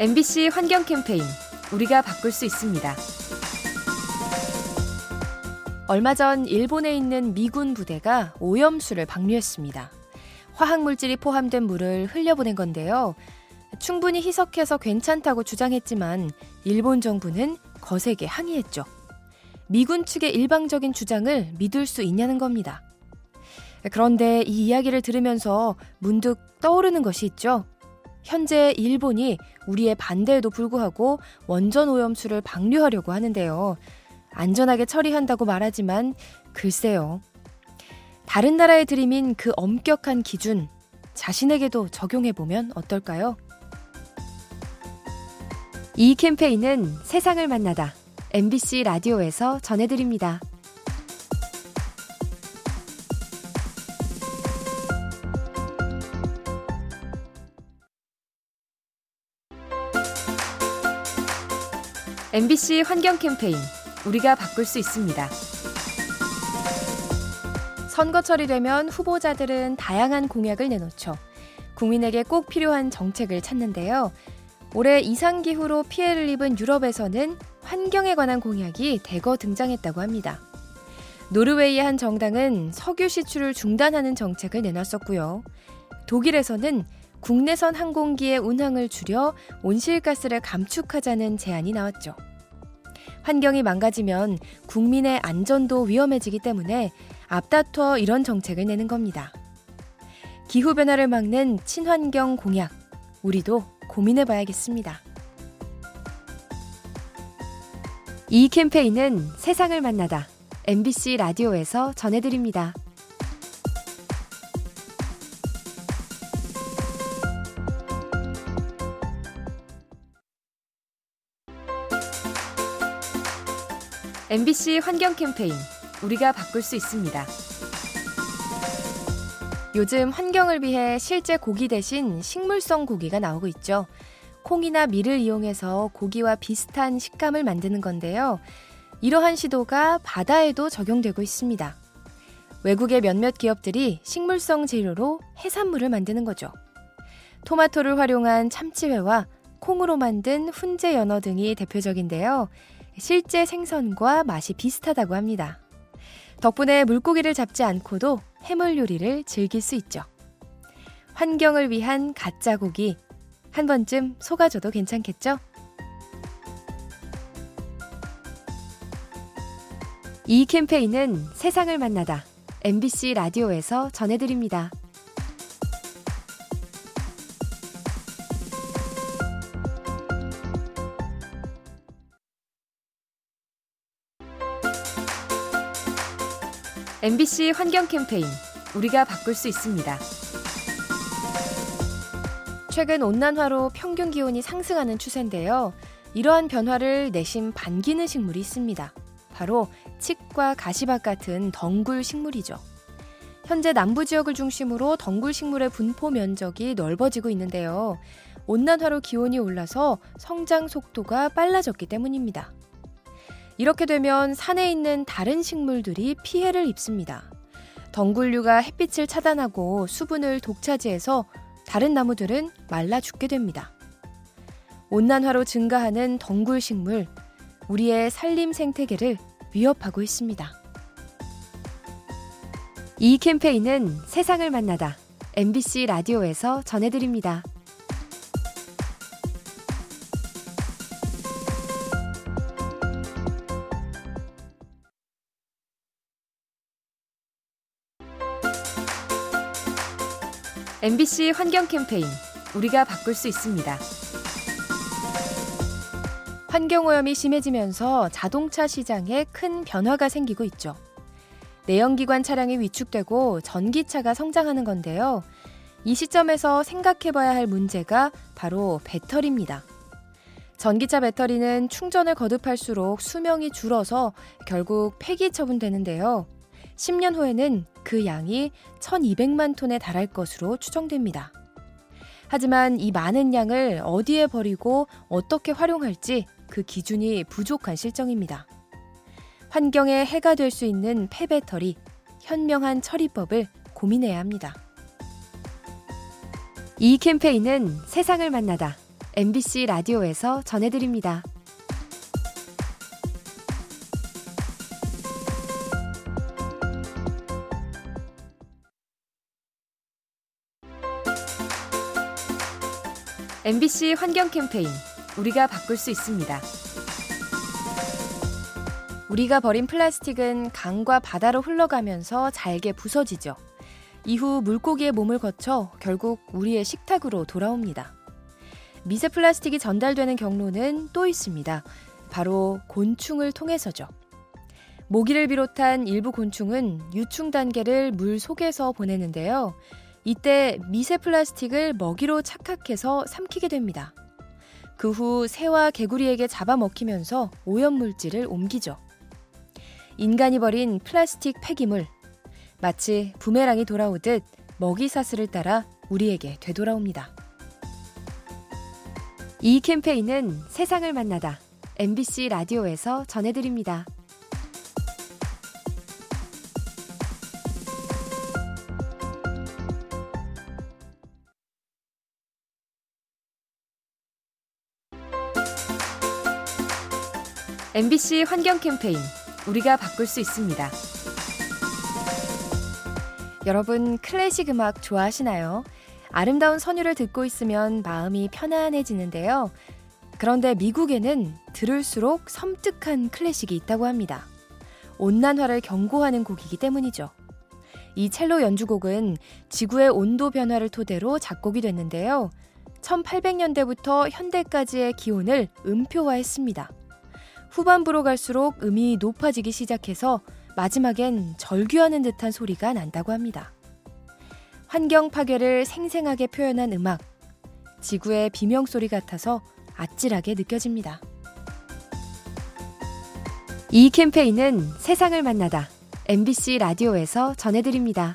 MBC 환경 캠페인 우리가 바꿀 수 있습니다. 얼마 전 일본에 있는 미군 부대가 오염수를 방류했습니다. 화학물질이 포함된 물을 흘려보낸 건데요. 충분히 희석해서 괜찮다고 주장했지만 일본 정부는 거세게 항의했죠. 미군 측의 일방적인 주장을 믿을 수 있냐는 겁니다. 그런데 이 이야기를 들으면서 문득 떠오르는 것이 있죠. 현재 일본이 우리의 반대에도 불구하고 원전 오염수를 방류하려고 하는데요. 안전하게 처리한다고 말하지만 글쎄요. 다른 나라의 드림인 그 엄격한 기준 자신에게도 적용해 보면 어떨까요? 이 캠페인은 세상을 만나다 MBC 라디오에서 전해드립니다. MBC 환경 캠페인 우리가 바꿀 수 있습니다. 선거철이 되면 후보자들은 다양한 공약을 내놓죠. 국민에게 꼭 필요한 정책을 찾는데요. 올해 이상기후로 피해를 입은 유럽에서는 환경에 관한 공약이 대거 등장했다고 합니다. 노르웨이의 한 정당은 석유 시출을 중단하는 정책을 내놨었고요. 독일에서는 국내선 항공기의 운항을 줄여 온실가스를 감축하자는 제안이 나왔죠. 환경이 망가지면 국민의 안전도 위험해지기 때문에 앞다퉈 이런 정책을 내는 겁니다. 기후변화를 막는 친환경 공약, 우리도 고민해 봐야겠습니다. 이 캠페인은 세상을 만나다 MBC 라디오에서 전해드립니다. MBC 환경 캠페인 우리가 바꿀 수 있습니다. 요즘 환경을 위해 실제 고기 대신 식물성 고기가 나오고 있죠. 콩이나 밀을 이용해서 고기와 비슷한 식감을 만드는 건데요. 이러한 시도가 바다에도 적용되고 있습니다. 외국의 몇몇 기업들이 식물성 재료로 해산물을 만드는 거죠. 토마토를 활용한 참치회와 콩으로 만든 훈제 연어 등이 대표적인데요. 실제 생선과 맛이 비슷하다고 합니다. 덕분에 물고기를 잡지 않고도 해물 요리를 즐길 수 있죠. 환경을 위한 가짜 고기 한 번쯤 속아줘도 괜찮겠죠? 이 캠페인은 세상을 만나다 MBC 라디오에서 전해드립니다. MBC 환경 캠페인 우리가 바꿀 수 있습니다. 최근 온난화로 평균 기온이 상승하는 추세인데요. 이러한 변화를 내심 반기는 식물이 있습니다. 바로 칡과 가시밭 같은 덩굴 식물이죠. 현재 남부 지역을 중심으로 덩굴 식물의 분포 면적이 넓어지고 있는데요. 온난화로 기온이 올라서 성장 속도가 빨라졌기 때문입니다. 이렇게 되면 산에 있는 다른 식물들이 피해를 입습니다. 덩굴류가 햇빛을 차단하고 수분을 독차지해서 다른 나무들은 말라 죽게 됩니다. 온난화로 증가하는 덩굴 식물, 우리의 산림 생태계를 위협하고 있습니다. 이 캠페인은 세상을 만나다 MBC 라디오에서 전해드립니다. MBC 환경 캠페인 우리가 바꿀 수 있습니다. 환경오염이 심해지면서 자동차 시장에 큰 변화가 생기고 있죠. 내연기관 차량이 위축되고 전기차가 성장하는 건데요. 이 시점에서 생각해봐야 할 문제가 바로 배터리입니다. 전기차 배터리는 충전을 거듭할수록 수명이 줄어서 결국 폐기 처분되는데요. 10년 후에는 그 양이 1200만 톤에 달할 것으로 추정됩니다. 하지만 이 많은 양을 어디에 버리고 어떻게 활용할지 그 기준이 부족한 실정입니다. 환경에 해가 될 수 있는 폐배터리, 현명한 처리법을 고민해야 합니다. 이 캠페인은 세상을 만나다 MBC 라디오에서 전해드립니다. MBC 환경 캠페인 우리가 바꿀 수 있습니다. 우리가 버린 플라스틱은 강과 바다로 흘러가면서 잘게 부서지죠. 이후 물고기의 몸을 거쳐 결국 우리의 식탁으로 돌아옵니다. 미세 플라스틱이 전달되는 경로는 또 있습니다. 바로 곤충을 통해서죠. 모기를 비롯한 일부 곤충은 유충 단계를 물 속에서 보내는데요. 이때 미세 플라스틱을 먹이로 착각해서 삼키게 됩니다. 그 후 새와 개구리에게 잡아먹히면서 오염물질을 옮기죠. 인간이 버린 플라스틱 폐기물. 마치 부메랑이 돌아오듯 먹이 사슬을 따라 우리에게 되돌아옵니다. 이 캠페인은 세상을 만나다 MBC 라디오에서 전해드립니다. MBC 환경 캠페인 우리가 바꿀 수 있습니다. 여러분 클래식 음악 좋아하시나요? 아름다운 선율을 듣고 있으면 마음이 편안해지는데요. 그런데 미국에는 들을수록 섬뜩한 클래식이 있다고 합니다. 온난화를 경고하는 곡이기 때문이죠. 이 첼로 연주곡은 지구의 온도 변화를 토대로 작곡이 됐는데요. 1800년대부터 현대까지의 기온을 음표화했습니다. 후반부로 갈수록 음이 높아지기 시작해서 마지막엔 절규하는 듯한 소리가 난다고 합니다. 환경 파괴를 생생하게 표현한 음악, 지구의 비명소리 같아서 아찔하게 느껴집니다. 이 캠페인은 세상을 만나다 MBC 라디오에서 전해드립니다.